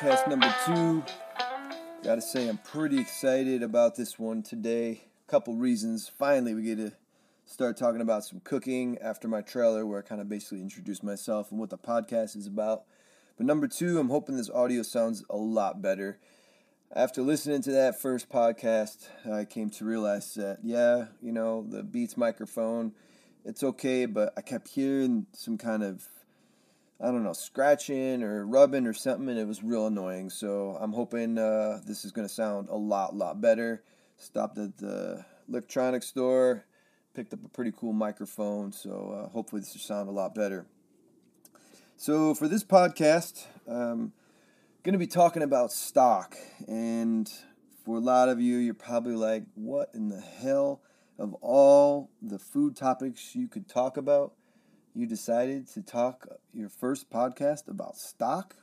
podcast number two. Gotta say, I'm pretty excited about this one today. A couple reasons. Finally, we get to start talking about some cooking after my trailer, where I kind of basically introduced myself and what the podcast is about. But number two, I'm hoping this audio sounds a lot better. After listening to that first podcast, I came to realize that, yeah, you know, the Beats microphone, it's okay, but I kept hearing some kind of I don't know, scratching or rubbing or something, and it was real annoying. So I'm hoping uh, this is going to sound a lot, lot better. Stopped at the electronics store, picked up a pretty cool microphone, so uh, hopefully this will sound a lot better. So for this podcast, I'm um, going to be talking about stock, and for a lot of you, you're probably like, "What in the hell?" Of all the food topics you could talk about, you decided to talk your first podcast about stock?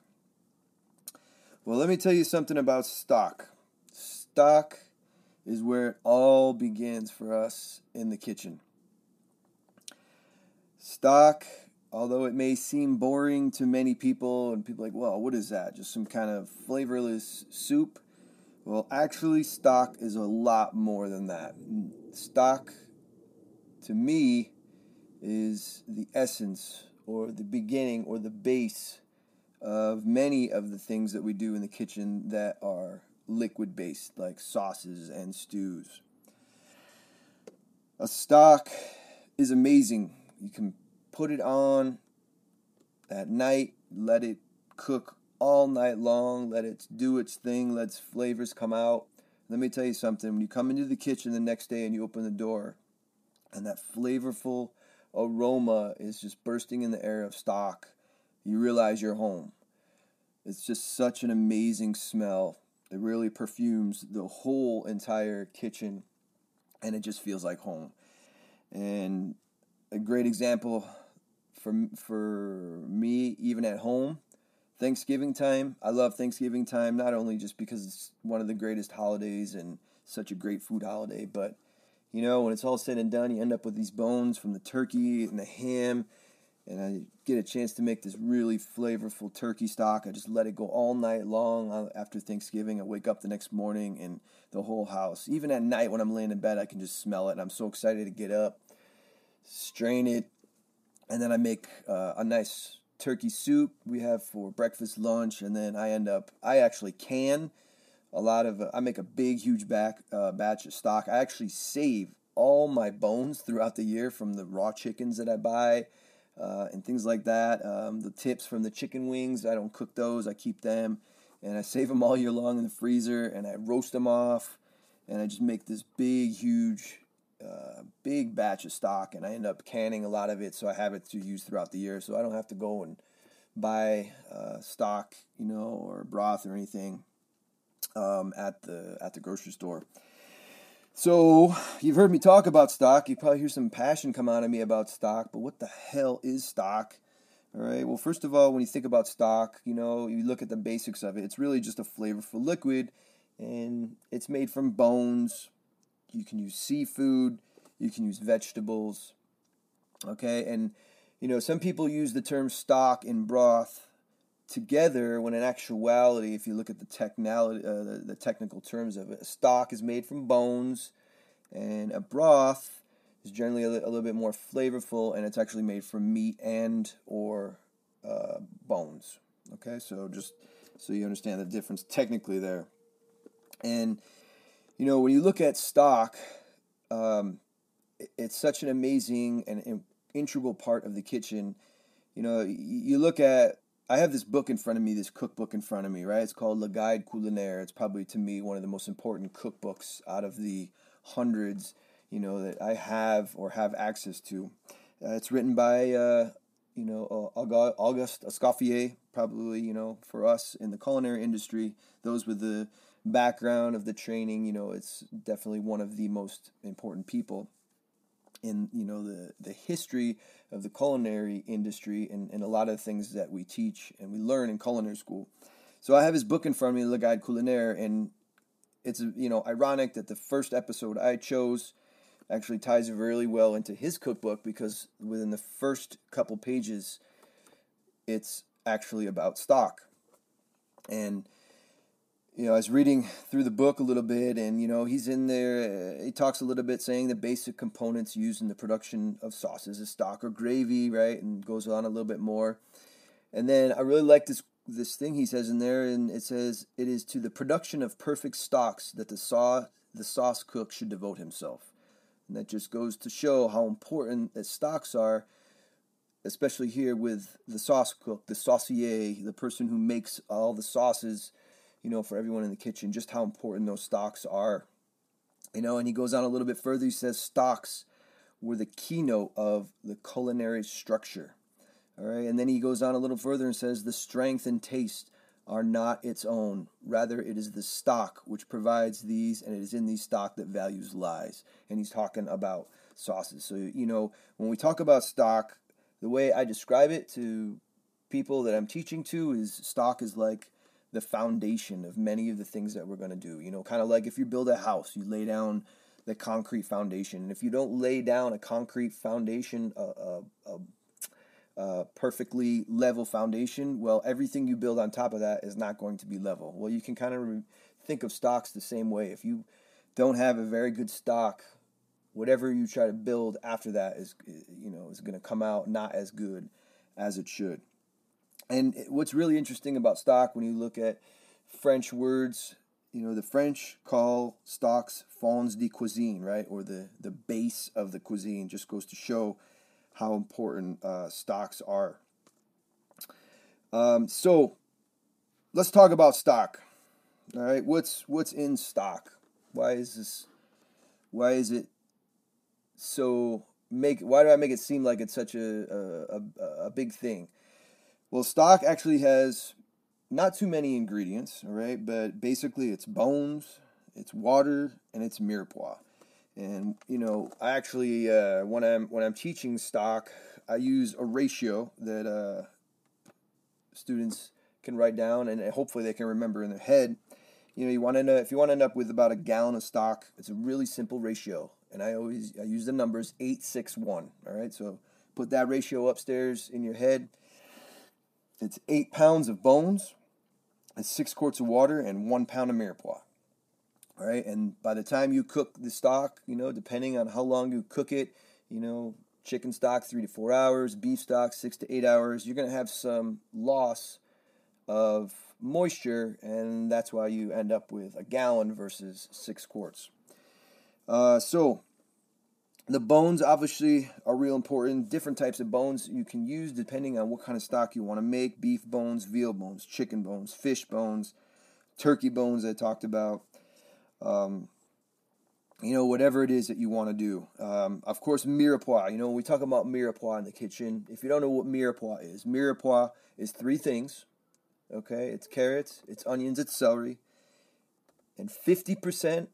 Well, let me tell you something about stock. Stock is where it all begins for us in the kitchen. Stock, although it may seem boring to many people, and people like, well, what is that? Just some kind of flavorless soup? Well, actually, stock is a lot more than that. Stock, to me, is the essence or the beginning or the base of many of the things that we do in the kitchen that are liquid based, like sauces and stews. A stock is amazing. You can put it on at night, let it cook all night long, let it do its thing, let its flavors come out. Let me tell you something when you come into the kitchen the next day and you open the door, and that flavorful aroma is just bursting in the air of stock, you realize you're home. It's just such an amazing smell. It really perfumes the whole entire kitchen and it just feels like home. And a great example for for me even at home, Thanksgiving time. I love Thanksgiving time not only just because it's one of the greatest holidays and such a great food holiday, but you know, when it's all said and done, you end up with these bones from the turkey and the ham. And I get a chance to make this really flavorful turkey stock. I just let it go all night long uh, after Thanksgiving. I wake up the next morning and the whole house, even at night when I'm laying in bed, I can just smell it. And I'm so excited to get up, strain it, and then I make uh, a nice turkey soup we have for breakfast, lunch, and then I end up, I actually can a lot of uh, I make a big huge back uh, batch of stock. I actually save all my bones throughout the year from the raw chickens that I buy uh, and things like that. Um, the tips from the chicken wings, I don't cook those. I keep them and I save them all year long in the freezer and I roast them off and I just make this big huge uh, big batch of stock and I end up canning a lot of it so I have it to use throughout the year so I don't have to go and buy uh, stock you know or broth or anything um, at the at the grocery store. So you've heard me talk about stock. You probably hear some passion come out of me about stock. But what the hell is stock? All right. Well, first of all, when you think about stock, you know you look at the basics of it. It's really just a flavorful liquid, and it's made from bones. You can use seafood. You can use vegetables. Okay, and you know some people use the term stock in broth together when in actuality if you look at the technology uh, the, the, technical terms of it a stock is made from bones and a broth is generally a, a little bit more flavorful and it's actually made from meat and or uh, bones. Okay so just so you understand the difference technically there. And you know when you look at stock um, it, it's such an amazing and, and integral part of the kitchen. You know you look at I have this book in front of me, this cookbook in front of me, right? It's called Le Guide Culinaire. It's probably to me one of the most important cookbooks out of the hundreds, you know, that I have or have access to. Uh, it's written by, uh, you know, uh, Auguste Escoffier, probably, you know, for us in the culinary industry, those with the background of the training, you know, it's definitely one of the most important people in you know the the history of the culinary industry and, and a lot of things that we teach and we learn in culinary school. So I have his book in front of me, Le Guide Culinaire, and it's you know ironic that the first episode I chose actually ties really well into his cookbook because within the first couple pages, it's actually about stock. And you know, I was reading through the book a little bit, and you know, he's in there. Uh, he talks a little bit, saying the basic components used in the production of sauces is stock or gravy, right? And goes on a little bit more. And then I really like this this thing he says in there, and it says it is to the production of perfect stocks that the saw the sauce cook should devote himself. And that just goes to show how important that stocks are, especially here with the sauce cook, the saucier, the person who makes all the sauces you know, for everyone in the kitchen, just how important those stocks are. You know, and he goes on a little bit further. He says stocks were the keynote of the culinary structure. All right, and then he goes on a little further and says the strength and taste are not its own. Rather, it is the stock which provides these, and it is in these stock that values lies. And he's talking about sauces. So, you know, when we talk about stock, the way I describe it to people that I'm teaching to is stock is like the foundation of many of the things that we're going to do. You know, kind of like if you build a house, you lay down the concrete foundation. And if you don't lay down a concrete foundation, a, a, a, a, perfectly level foundation, well, everything you build on top of that is not going to be level. Well, you can kind of re- think of stocks the same way. If you don't have a very good stock, whatever you try to build after that is, you know, is going to come out not as good as it should. And what's really interesting about stock when you look at French words, you know, the French call stocks fonds de cuisine, right? Or the, the base of the cuisine just goes to show how important uh, stocks are. Um, so let's talk about stock. All right, what's what's in stock? Why is this? Why is it so make? Why do I make it seem like it's such a a, a big thing? Well, stock actually has not too many ingredients, all right, but basically it's bones, it's water, and it's mirepoix. And you know, I actually uh, when I'm when I'm teaching stock, I use a ratio that uh, students can write down, and hopefully they can remember in their head. You know, you want to if you want to end up with about a gallon of stock. It's a really simple ratio, and I always I use the numbers eight six one. All right, so put that ratio upstairs in your head it's eight pounds of bones, it's six quarts of water, and one pound of mirepoix. All right, and by the time you cook the stock, you know, depending on how long you cook it, you know, chicken stock three to four hours, beef stock six to eight hours, you're going to have some loss of moisture, and that's why you end up with a gallon versus six quarts. Uh, so the bones obviously are real important. Different types of bones you can use depending on what kind of stock you want to make beef bones, veal bones, chicken bones, fish bones, turkey bones, I talked about. Um, you know, whatever it is that you want to do. Um, of course, mirepoix. You know, we talk about mirepoix in the kitchen, if you don't know what mirepoix is, mirepoix is three things. Okay, it's carrots, it's onions, it's celery, and 50%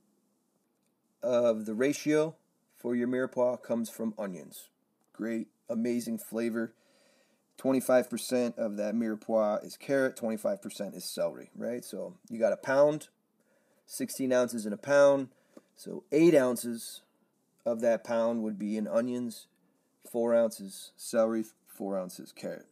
of the ratio for your mirepoix comes from onions. Great, amazing flavor. 25% of that mirepoix is carrot, 25% is celery, right? So you got a pound, 16 ounces in a pound. So 8 ounces of that pound would be in onions, 4 ounces celery, 4 ounces carrot.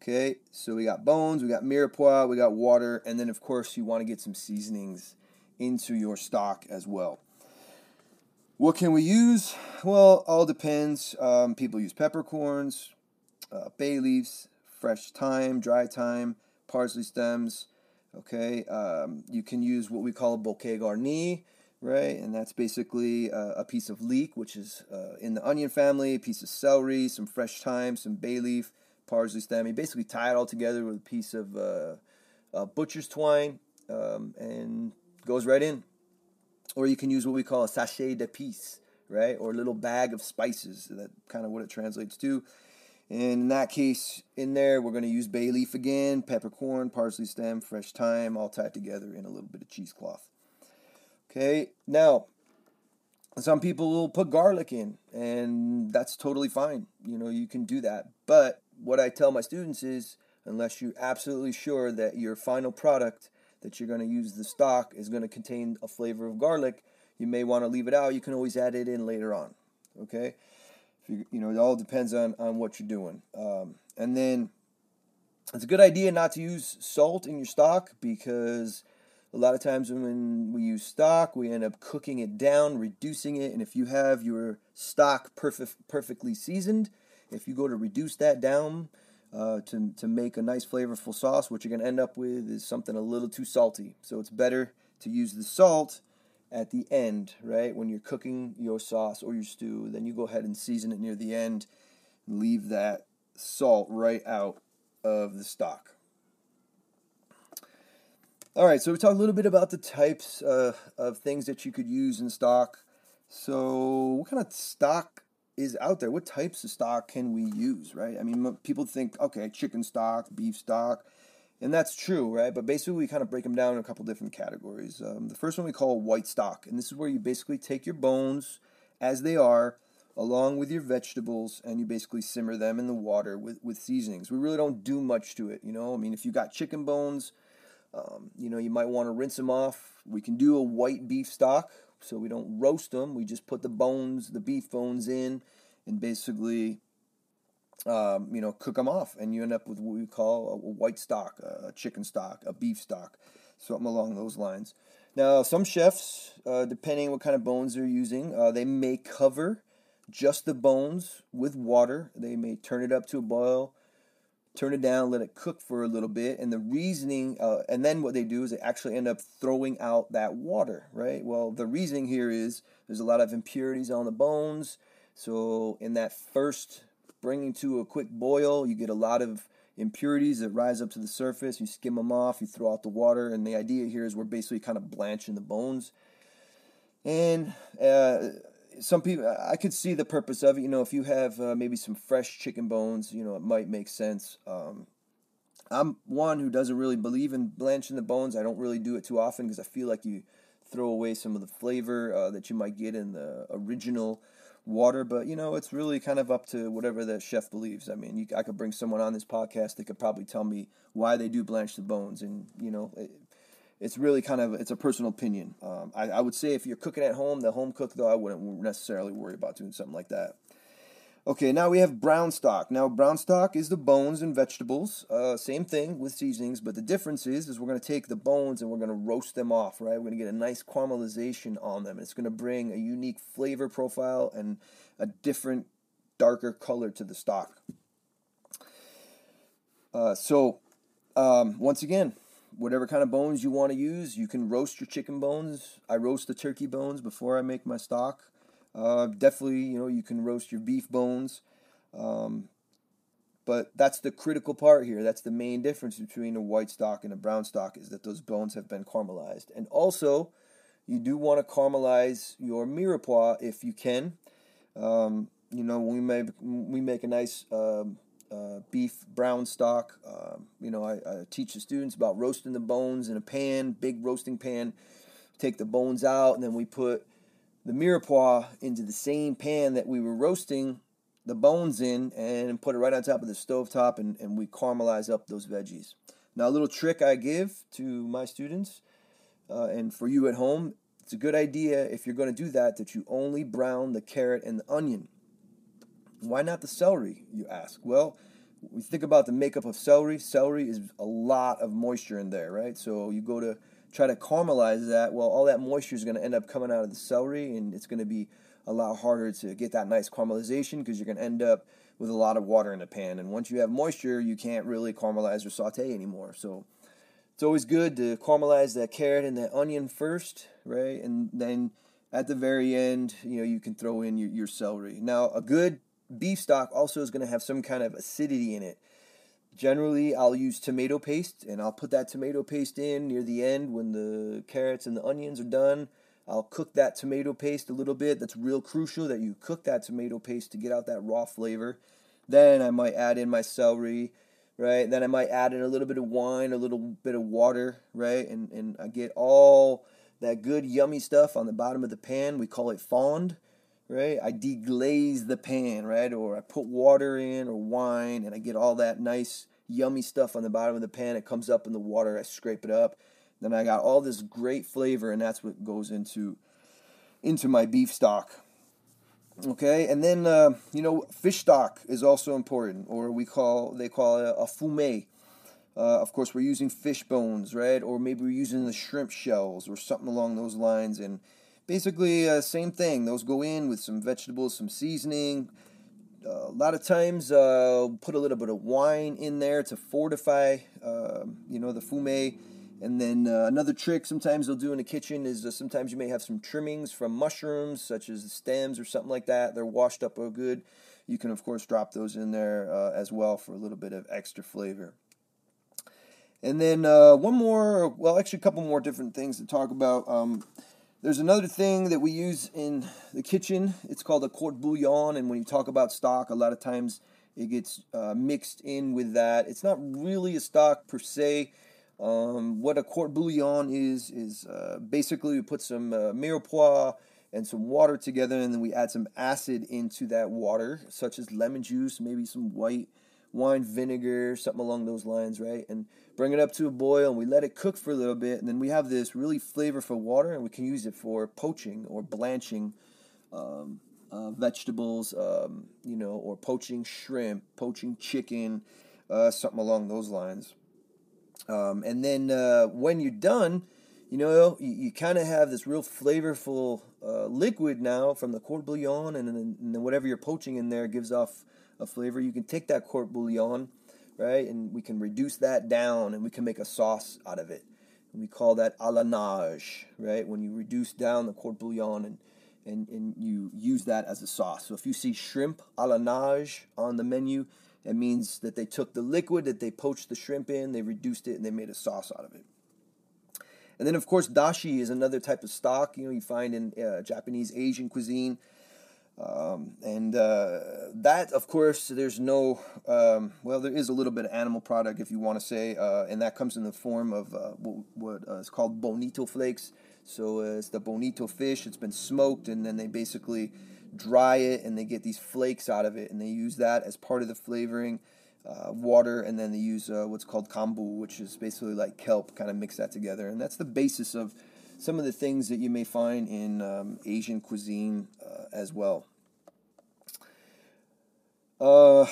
Okay, so we got bones, we got mirepoix, we got water, and then of course you want to get some seasonings into your stock as well. What can we use? Well, all depends. Um, people use peppercorns, uh, bay leaves, fresh thyme, dry thyme, parsley stems. Okay, um, you can use what we call a bouquet garni, right? And that's basically uh, a piece of leek, which is uh, in the onion family, a piece of celery, some fresh thyme, some bay leaf, parsley stem. You basically tie it all together with a piece of uh, butcher's twine um, and goes right in. Or you can use what we call a sachet de d'épices, right? Or a little bag of spices. That kind of what it translates to. And in that case, in there, we're going to use bay leaf again, peppercorn, parsley stem, fresh thyme, all tied together in a little bit of cheesecloth. Okay, now, some people will put garlic in, and that's totally fine. You know, you can do that. But what I tell my students is, unless you're absolutely sure that your final product that you're going to use the stock is going to contain a flavor of garlic, you may want to leave it out. You can always add it in later on. Okay, you, you, know it all depends on on what you're doing. Um, and then it's a good idea not to use salt in your stock because a lot of times when we use stock, we end up cooking it down, reducing it, and if you have your stock perfect, perfectly seasoned, if you go to reduce that down uh, to, to make a nice flavorful sauce, what you're going to end up with is something a little too salty. So it's better to use the salt at the end, right? When you're cooking your sauce or your stew, then you go ahead and season it near the end. Leave that salt right out of the stock. All right, so we talked a little bit about the types uh, of things that you could use in stock. So, what kind of stock is out there? What types of stock can we use, right? I mean, people think, okay, chicken stock, beef stock, and that's true, right? But basically, we kind of break them down in a couple different categories. Um, the first one we call white stock, and this is where you basically take your bones as they are, along with your vegetables, and you basically simmer them in the water with, with seasonings. We really don't do much to it, you know? I mean, if you got chicken bones, um, you know, you might want to rinse them off. We can do a white beef stock, so we don't roast them. We just put the bones, the beef bones in, and basically, um, you know, cook them off, and you end up with what we call a white stock, a chicken stock, a beef stock, something along those lines. Now, some chefs, uh, depending what kind of bones they're using, uh, they may cover just the bones with water. They may turn it up to a boil turn it down, let it cook for a little bit, and the reasoning, uh, and then what they do is they actually end up throwing out that water, right? Well, the reasoning here is there's a lot of impurities on the bones, so in that first bringing to a quick boil, you get a lot of impurities that rise up to the surface. You skim them off, you throw out the water, and the idea here is we're basically kind of blanching the bones. And uh, some people i could see the purpose of it you know if you have uh, maybe some fresh chicken bones you know it might make sense um, i'm one who doesn't really believe in blanching the bones i don't really do it too often because i feel like you throw away some of the flavor uh, that you might get in the original water but you know it's really kind of up to whatever the chef believes i mean you, i could bring someone on this podcast that could probably tell me why they do blanch the bones and you know it, it's really kind of it's a personal opinion. Um, I, I, would say if you're cooking at home, the home cook though, I wouldn't necessarily worry about doing something like that. Okay, now we have brown stock. Now brown stock is the bones and vegetables. Uh, same thing with seasonings, but the difference is is we're going to take the bones and we're going to roast them off. Right, we're going to get a nice caramelization on them. It's going to bring a unique flavor profile and a different, darker color to the stock. Uh, so, um, once again, whatever kind of bones you want to use. You can roast your chicken bones. I roast the turkey bones before I make my stock. Uh, definitely, you know, you can roast your beef bones. Um, but that's the critical part here. That's the main difference between a white stock and a brown stock is that those bones have been caramelized. And also, you do want to caramelize your mirepoix if you can. Um, you know, we make we make a nice um, uh, beef brown stock. Uh, you know, I, I, teach the students about roasting the bones in a pan, big roasting pan. Take the bones out, and then we put the mirepoix into the same pan that we were roasting the bones in, and put it right on top of the stove top, and, and we caramelize up those veggies. Now, a little trick I give to my students, uh, and for you at home, it's a good idea if you're going to do that that you only brown the carrot and the onion why not the celery, you ask? Well, we think about the makeup of celery. Celery is a lot of moisture in there, right? So you go to try to caramelize that. Well, all that moisture is going to end up coming out of the celery, and it's going to be a lot harder to get that nice caramelization because you're going to end up with a lot of water in the pan. And once you have moisture, you can't really caramelize or saute anymore. So it's always good to caramelize that carrot and that onion first, right? And then at the very end, you know, you can throw in your, your celery. Now, a good beef stock also is going to have some kind of acidity in it. Generally, I'll use tomato paste and I'll put that tomato paste in near the end when the carrots and the onions are done. I'll cook that tomato paste a little bit. That's real crucial that you cook that tomato paste to get out that raw flavor. Then I might add in my celery, right? Then I might add in a little bit of wine, a little bit of water, right? And and I get all that good yummy stuff on the bottom of the pan. We call it fond right? I deglaze the pan, right? Or I put water in or wine and I get all that nice, yummy stuff on the bottom of the pan. It comes up in the water, I scrape it up. Then I got all this great flavor, and that's what goes into into my beef stock. Okay, and then uh, you know fish stock is also important, or we call they call it a fumet. Uh, of course, we're using fish bones, right? Or maybe we're using the shrimp shells or something along those lines. And basically, uh, same thing. Those go in with some vegetables, some seasoning. Uh, a lot of times, uh, put a little bit of wine in there to fortify, um, you know, the fume. And then uh, another trick sometimes they'll do in the kitchen is uh, sometimes you may have some trimmings from mushrooms, such as the stems or something like that. They're washed up real good. You can, of course, drop those in there as well for a little bit of extra flavor. And then uh, one more, well, actually, a couple more different things to talk about. Um, there's another thing that we use in the kitchen. It's called a court bouillon. And when you talk about stock, a lot of times it gets uh, mixed in with that. It's not really a stock per se. Um, what a court bouillon is, is uh, basically we put some uh, mirepoix and some water together, and then we add some acid into that water, such as lemon juice, maybe some white wine vinegar, something along those lines, right? And bring it up to a boil and we let it cook for a little bit. And then we have this really flavorful water and we can use it for poaching or blanching um, uh, vegetables, um, you know, or poaching shrimp, poaching chicken, uh, something along those lines. Um, and then uh, when you're done, you know, you, you kind of have this real flavorful uh, liquid now from the court bouillon, and then, and then whatever you're poaching in there gives off a flavor. You can take that court bouillon, right, and we can reduce that down and we can make a sauce out of it. And we call that à la nage, right? When you reduce down the court bouillon and, and, and you use that as a sauce. So if you see shrimp à la nage on the menu, it means that they took the liquid that they poached the shrimp in, they reduced it, and they made a sauce out of it. And then, of course, dashi is another type of stock. You know, you find in uh, Japanese Asian cuisine. Um, and uh, that, of course, there's no, um, well, there is a little bit of animal product, if you want to say, uh, and that comes in the form of uh, what, what uh, is called bonito flakes. So uh, it's the bonito fish, it's been smoked, and then they basically dry it and they get these flakes out of it, and they use that as part of the flavoring. Uh, water, and then they use what's called kombu, which is basically like kelp, kind of mix that together. And that's the basis of some of the things that you may find in um, Asian cuisine uh, as well. Uh,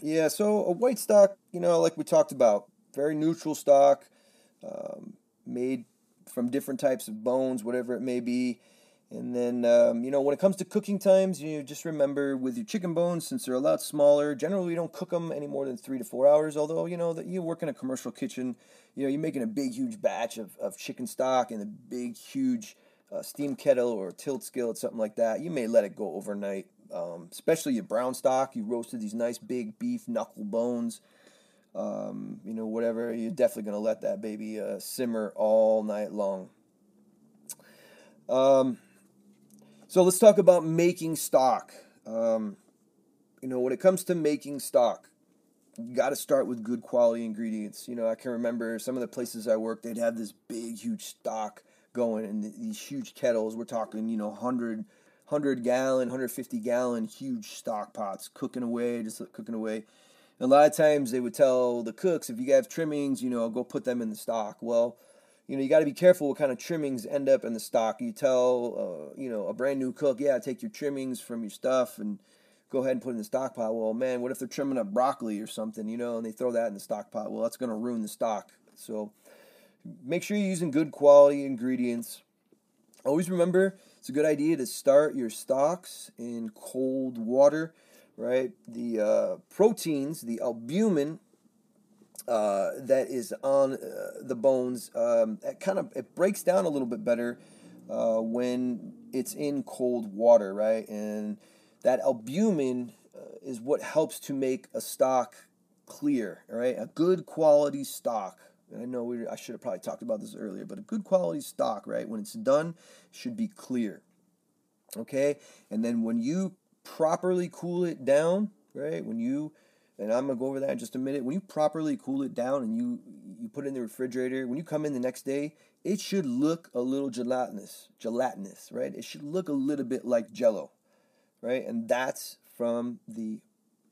yeah, so a white stock, you know, like we talked about, very neutral stock, um, made from different types of bones, whatever it may be. And then, um, you know, when it comes to cooking times, you know, just remember with your chicken bones, since they're a lot smaller, generally you don't cook them any more than three to four hours. Although, you know, that you work in a commercial kitchen, you know, you're making a big, huge batch of, of chicken stock in a big, huge uh, steam kettle or tilt skillet, something like that. You may let it go overnight, um, especially your brown stock. You roasted these nice big beef knuckle bones. Um, you know, whatever, you're definitely going to let that baby uh, simmer all night long. Um, so let's talk about making stock. Um, you know, when it comes to making stock, you got to start with good quality ingredients. You know, I can remember some of the places I worked, they'd have this big, huge stock going in these huge kettles. We're talking, you know, 100, 100 gallon, 150 gallon huge stock pots cooking away, just cooking away. And a lot of times they would tell the cooks, if you have trimmings, you know, go put them in the stock. Well, you know, you got to be careful what kind of trimmings end up in the stock. You tell, uh, you know, a brand new cook, yeah, take your trimmings from your stuff and go ahead and put in the stock pot. Well, man, what if they're trimming up broccoli or something, you know, and they throw that in the stock pot? Well, that's going to ruin the stock. So make sure you're using good quality ingredients. Always remember it's a good idea to start your stocks in cold water, right? The uh, proteins, the albumin, uh, that is on uh, the bones. Um, it kind of it breaks down a little bit better uh, when it's in cold water, right? And that albumin uh, is what helps to make a stock clear, right? A good quality stock. I know we, I should have probably talked about this earlier, but a good quality stock, right? When it's done, should be clear. Okay, and then when you properly cool it down, right? When you and I'm gonna go over that in just a minute. When you properly cool it down and you you put it in the refrigerator, when you come in the next day, it should look a little gelatinous, gelatinous, right? It should look a little bit like Jello, right? And that's from the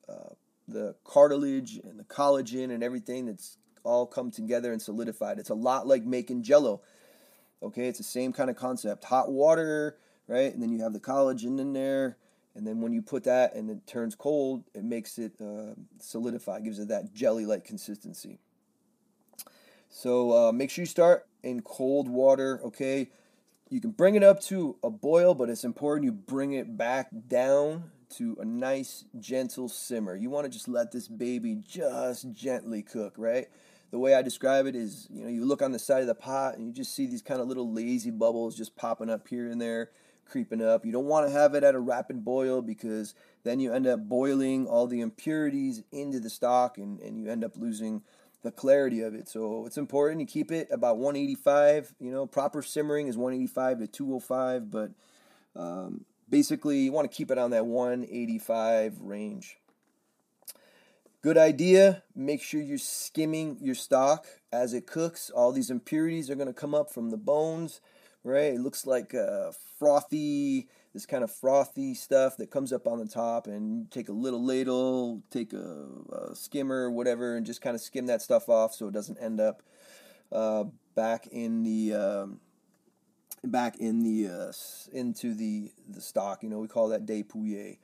uh, the cartilage and the collagen and everything that's all come together and solidified. It's a lot like making Jello. Okay, it's the same kind of concept. Hot water, right? And then you have the collagen in there and then when you put that and it turns cold, it makes it uh, solidify, gives it that jelly like consistency. So uh, make sure you start in cold water, okay? You can bring it up to a boil, but it's important you bring it back down to a nice, gentle simmer. You want to just let this baby just gently cook, right? The way I describe it is, you know, you look on the side of the pot and you just see these kind of little lazy bubbles just popping up here and there, creeping up. You don't want to have it at a rapid boil because then you end up boiling all the impurities into the stock and, and you end up losing the clarity of it. So it's important you keep it about 185. You know, proper simmering is 185 to 205, but um, basically you want to keep it on that 185 range. Good idea. Make sure you're skimming your stock as it cooks. All these impurities are going to come up from the bones, right? It looks like a frothy, this kind of frothy stuff that comes up on the top. And take a little ladle, take a, a skimmer, whatever, and just kind of skim that stuff off so it doesn't end up uh, back in the. Um, back in the uh, into the the stock. You know, we call that dépouillé.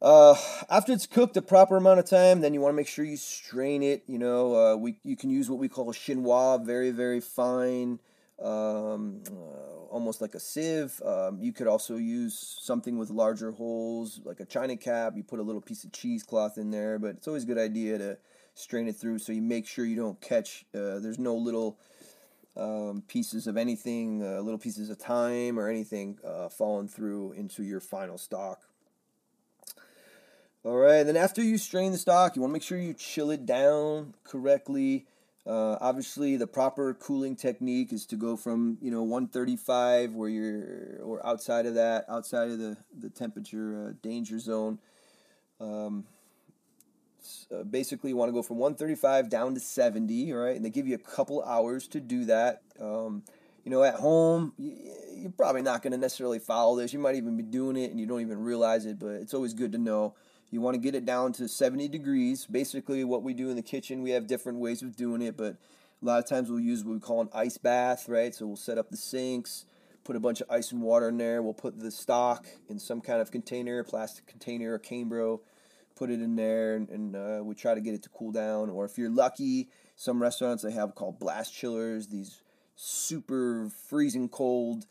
Uh, after it's cooked a proper amount of time, then you want to make sure you strain it. You know, uh, we you can use what we call a chinois, very very fine, um, uh, almost like a sieve. Um, you could also use something with larger holes, like a china cap. You put a little piece of cheesecloth in there, but it's always a good idea to strain it through so you make sure you don't catch. Uh, there's no little um, pieces of anything, uh, little pieces of thyme or anything uh, falling through into your final stock. All right, then after you strain the stock, you want to make sure you chill it down correctly. Uh, obviously, the proper cooling technique is to go from you know 135 where you're or outside of that, outside of the the temperature uh, danger zone. Um, uh, basically, you want to go from 135 down to 70, all right? And they give you a couple hours to do that. Um, you know, at home, you're probably not going to necessarily follow this. You might even be doing it and you don't even realize it, but it's always good to know you want to get it down to 70 degrees. Basically, what we do in the kitchen, we have different ways of doing it, but a lot of times we'll use what we call an ice bath, right? So we'll set up the sinks, put a bunch of ice and water in there. We'll put the stock in some kind of container, plastic container, or Cambro, put it in there, and, and uh, we try to get it to cool down. Or if you're lucky, some restaurants they have called blast chillers, these super freezing cold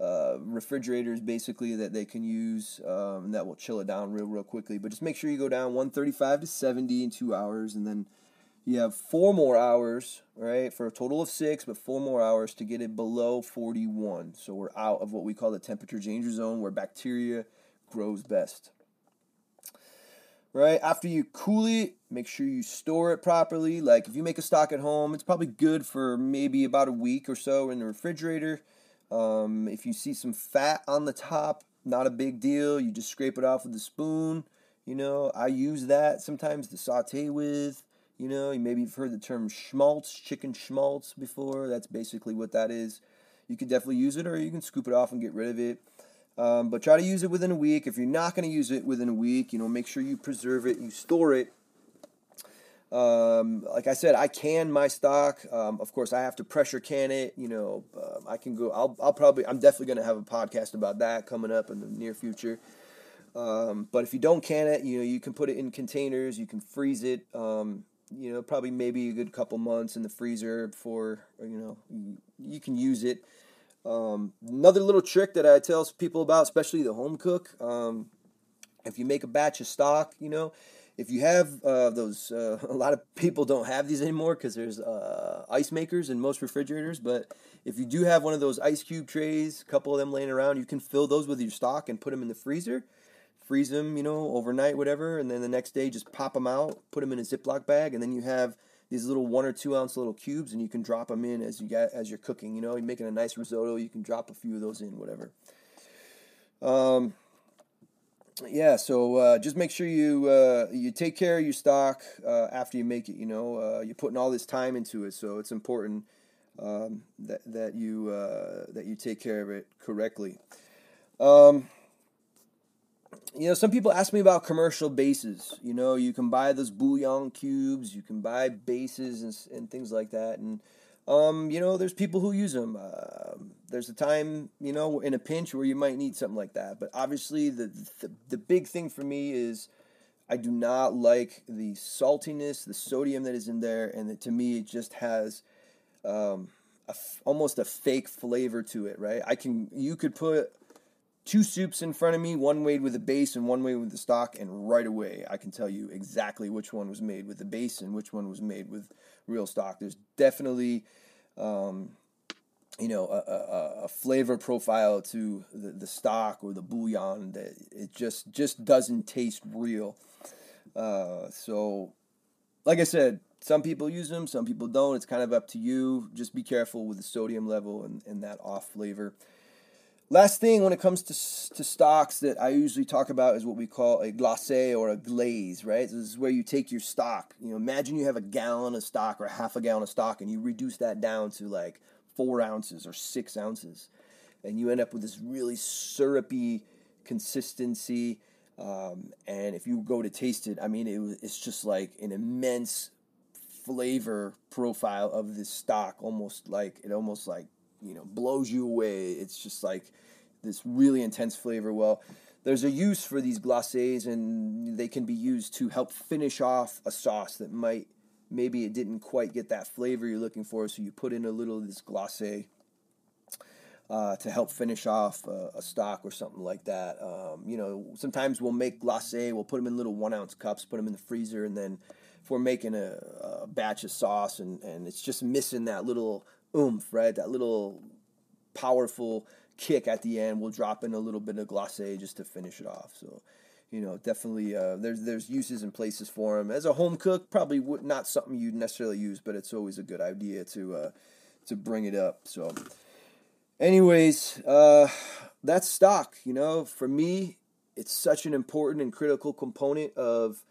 uh, refrigerators basically that they can use um, that will chill it down real real quickly. But just make sure you go down 135 to 70 in two hours, and then you have four more hours, right, for a total of six, but four more hours to get it below 41. So we're out of what we call the temperature danger zone, where bacteria grows best. Right after you cool it, make sure you store it properly. Like if you make a stock at home, it's probably good for maybe about a week or so in the refrigerator um, if you see some fat on the top, not a big deal. You just scrape it off with a spoon. You know, I use that sometimes to saute with. You know, you maybe you've heard the term schmaltz, chicken schmaltz before. That's basically what that is. You can definitely use it, or you can scoop it off and get rid of it. Um, but try to use it within a week. If you're not going to use it within a week, you know, make sure you preserve it, you store it um, like I said, I can my stock. Um, of course, I have to pressure can it. You know, um, I can go. I'll, I'll probably. I'm definitely going to have a podcast about that coming up in the near future. Um, but if you don't can it, you know, you can put it in containers. You can freeze it. Um, you know, probably maybe a good couple months in the freezer before you know you, can use it. Um, another little trick that I tell people about, especially the home cook, if you make a batch of stock, you know if you have uh, those, uh, a lot of people don't have these anymore because there's uh, ice makers in most refrigerators. But if you do have one of those ice cube trays, a couple of them laying around, you can fill those with your stock and put them in the freezer. Freeze them, you know, overnight, whatever, and then the next day just pop them out, put them in a Ziploc bag, and then you have these little one or two ounce little cubes, and you can drop them in as you get as you're cooking. You know, you're making a nice risotto, you can drop a few of those in, whatever. Um, yeah, so uh, just make sure you uh, you take care of your stock uh, after you make it. You know, uh, you're putting all this time into it, so it's important um, that that you uh, that you take care of it correctly. Um, you know, some people ask me about commercial bases. You know, you can buy those bouillon cubes, you can buy bases and, and things like that, and um, you know, there's people who use them. Uh, there's a time, you know, in a pinch where you might need something like that. But obviously, the, the the big thing for me is I do not like the saltiness, the sodium that is in there, and it, to me, it just has um, a almost a fake flavor to it. Right? I can you could put two soups in front of me, one made with the base and one made with the stock, and right away I can tell you exactly which one was made with the base and which one was made with real stock. There's definitely um, you know a, a, a, flavor profile to the, the stock or the bouillon that it just just doesn't taste real. Uh, so like i said some people use them some people don't. It's kind of up to you. Just be careful with the sodium level and, and that off flavor last thing when it comes to, to stocks that i usually talk about is what we call a glacé or a glaze right this is where you take your stock you know imagine you have a gallon of stock or half a gallon of stock and you reduce that down to like four ounces or six ounces, and you end up with this really syrupy consistency. Um, and if you go to taste it, I mean, it, it's just like an immense flavor profile of this stock, almost like it almost like you know blows you away. It's just like this really intense flavor. Well, there's a use for these glacés, and they can be used to help finish off a sauce that might maybe it didn't quite get that flavor you're looking for, so you put in a little of this glacé uh, to help finish off a, a, stock or something like that. Um, you know, sometimes we'll make glacé, we'll put them in little one ounce cups, put them in the freezer, and then if we're making a, a batch of sauce and, and it's just missing that little oomph, right? That little powerful kick at the end, we'll drop in a little bit of glacé just to finish it off. So you know, definitely uh, there's there's uses and places for them. As a home cook, probably would not something you'd necessarily use, but it's always a good idea to uh, to bring it up. So, anyways, uh, that's stock. You know, for me, it's such an important and critical component of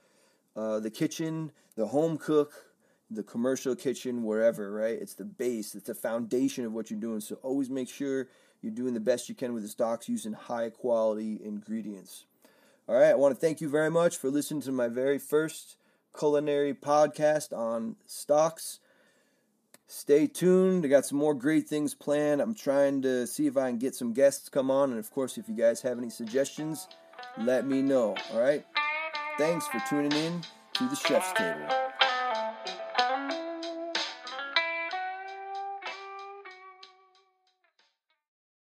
uh, the kitchen, the home cook, the commercial kitchen, wherever. Right? It's the base. It's the foundation of what you're doing. So always make sure you're doing the best you can with the stocks using high quality ingredients. All right, I want to thank you very much for listening to my very first culinary podcast on stocks. Stay tuned. I got some more great things planned. I'm trying to see if I can get some guests come on, and of course, if you guys have any suggestions, let me know. All right. Thanks for tuning in to the Chef's Table.